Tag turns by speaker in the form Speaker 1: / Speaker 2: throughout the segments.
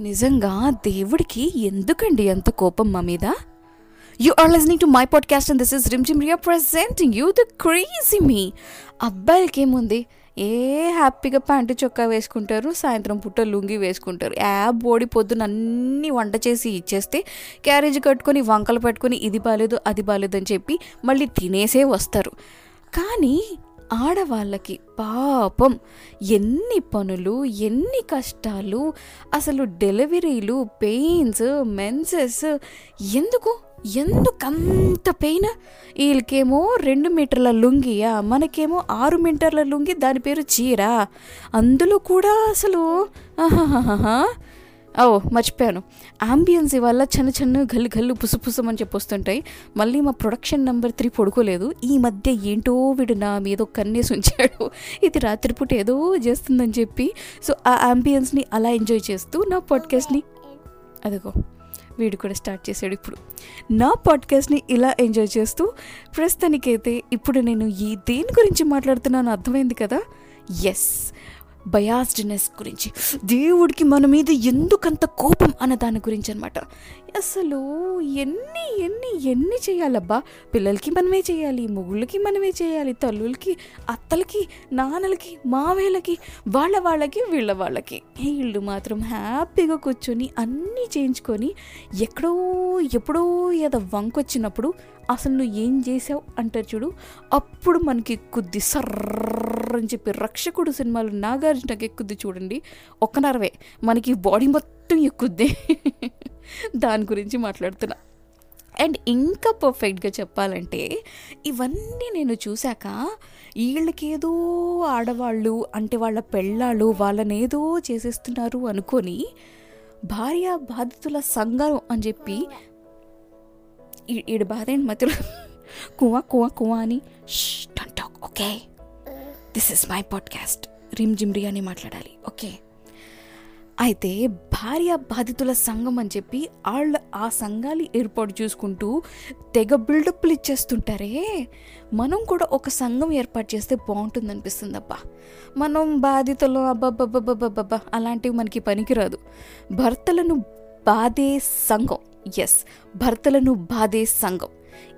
Speaker 1: నిజంగా దేవుడికి ఎందుకండి అంత కోపం మా మీద? You are listening to my podcast and this is Rimjhim Riya presenting you the crazy me అబ్బాయిలకి ఏముంది ఏ హ్యాపీగా ప్యాంటు చొక్కా వేసుకుంటారు సాయంత్రం పుట్ట లుంగి వేసుకుంటారు. యాబ్ ఓడి పొద్దున అన్ని వంట చేసి ఇచ్చేస్తే క్యారేజ్ కట్టుకొని వంకలు పెట్టుకొని ఇది బాలేదు అది బాలేదు అని చెప్పి మళ్ళీ తినేసే వస్తారు. కానీ ఆడవాళ్ళకి పాపం ఎన్ని పనులు ఎన్ని కష్టాలు అసలు డెలివరీలు పెయిన్స్ మెన్సెస్ ఎందుకు? ఎందుకంత పెయిన్? వీళ్ళకేమో రెండు మీటర్ల లుంగియా మనకేమో ఆరు మీటర్ల లుంగి దాని పేరు చీర. అందులో కూడా అసలు ఆహాహాహా. ఓ మర్చిపోయాను. ఆంబియన్స్ వల్ల చిన్న చిన్న గల్లు గల్లు పుసు అని చెప్పి వస్తుంటాయి. మళ్ళీ మా ప్రొడక్షన్ నెంబర్ త్రీ పడుకోలేదు. ఈ మధ్య ఏంటో వీడు నా మీద కన్నేసి ఉంచాడు. ఇది రాత్రిపూట ఏదో చేస్తుందని చెప్పి. సో ఆ ఆంబియన్స్ని అలా ఎంజాయ్ చేస్తూ నా పాడ్కాస్ట్ని అదిగో వీడు కూడా స్టార్ట్ చేశాడు ఇప్పుడు. నా పాడ్కాస్ట్ని ఇలా ఎంజాయ్ చేస్తూ ప్రస్తుతానికైతే ఇప్పుడు నేను ఈ దేని గురించి మాట్లాడుతున్నాను అర్థమైంది కదా? ఎస్ బయాస్డ్నెస్ గురించి. దేవుడికి మన మీద ఎందుకంత కోపం అన్న దాని గురించి అనమాట అసలు ఎన్ని ఎన్ని ఎన్ని చేయాలబ్బా? పిల్లలకి మనమే చేయాలి మొగుళ్ళకి మనమే చేయాలి తల్లులకి అత్తలకి నాన్నలకి మావేలకి వాళ్ళ వాళ్ళకి వీళ్ళ వాళ్ళకి. వీళ్ళు మాత్రం హ్యాపీగా కూర్చొని అన్నీ చేయించుకొని ఎక్కడో ఎప్పుడో ఏదో వంకొచ్చినప్పుడు అసలు నువ్వు ఏం చేసావు అంటారు చూడు అప్పుడు మనకి కొద్ది సర్ర అని చెప్పి రక్షకుడు సినిమాలు నాగార్జునకి ఎక్కుద్ది చూడండి. ఒక్కనరవే మనకి బాడీ మొత్తం ఎక్కుద్ది. దాని గురించి మాట్లాడుతున్నా. అండ్ ఇంకా పర్ఫెక్ట్గా చెప్పాలంటే ఇవన్నీ నేను చూశాక వీళ్ళకేదో ఆడవాళ్ళు అంటే వాళ్ళ పెళ్ళాళ్ళు వాళ్ళనేదో చేసేస్తున్నారు అనుకొని భార్య బాధితుల సంఘం అని చెప్పి ఈ- ఈడ బాధ ఏంటి మధ్యలో? కువా కువా కువా అని. Okay this is my podcast Rimjhim అని మాట్లాడాలి. ఓకే. అయితే భార్య బాధితుల సంఘం అని చెప్పి వాళ్ళ ఆ సంఘాలు ఏర్పాటు చూసుకుంటూ తెగ బిల్డప్లు ఇచ్చేస్తుంటారే? మనం కూడా ఒక సంఘం ఏర్పాటు చేస్తే బాగుంటుంది అనిపిస్తుంది అబ్బా మనం బాధితులు అబ్బబ్బబ్బబ్బబ్బబ్బా అలాంటివి మనకి పనికిరాదు. భర్తలను బాధే సంఘం. ఎస్ భర్తలను బాధే సంఘం.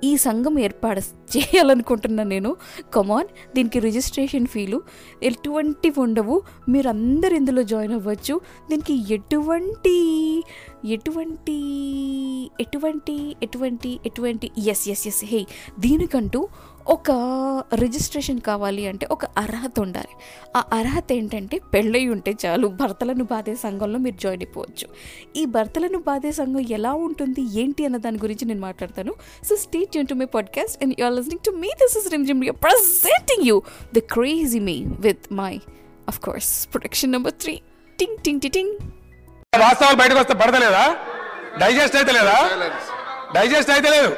Speaker 1: ఈ సంఘం ఏర్పాటు చేయాలనుకుంటున్నాను నేను. కమాన్ దీనికి రిజిస్ట్రేషన్ ఫీలు ఎటువంటి ఉండవు. మీరు అందరు ఇందులో జాయిన్ అవ్వచ్చు. దీనికి ఎటువంటి ఎటువంటి ఎటువంటి ఎటువంటి ఎటువంటి ఎస్ ఎస్ ఎస్ హే దీనికంటూ ఒక రిజిస్ట్రేషన్ కావాలి అంటే ఒక అర్హత ఉండాలి. ఆ అర్హత ఏంటంటే పెళ్ళయి ఉంటే చాలు భర్తలను బాధే సంఘంలో మీరు జాయిన్ అయిపోవచ్చు. ఈ భర్తలను బాధే సంఘం ఎలా ఉంటుంది ఏంటి అన్న దాని గురించి నేను మాట్లాడతాను. So stay Yoon to my podcast and you are listening to me this is Rimjhim presenting you the crazy me with my of course production number three టింగ్ టింగ్ టి టింగ్
Speaker 2: వాస్తవాలు బయటకు వస్తే పడతలేదా? డైజెస్ట్ అయితే లేదా డైజెస్ట్ అయితే లేదు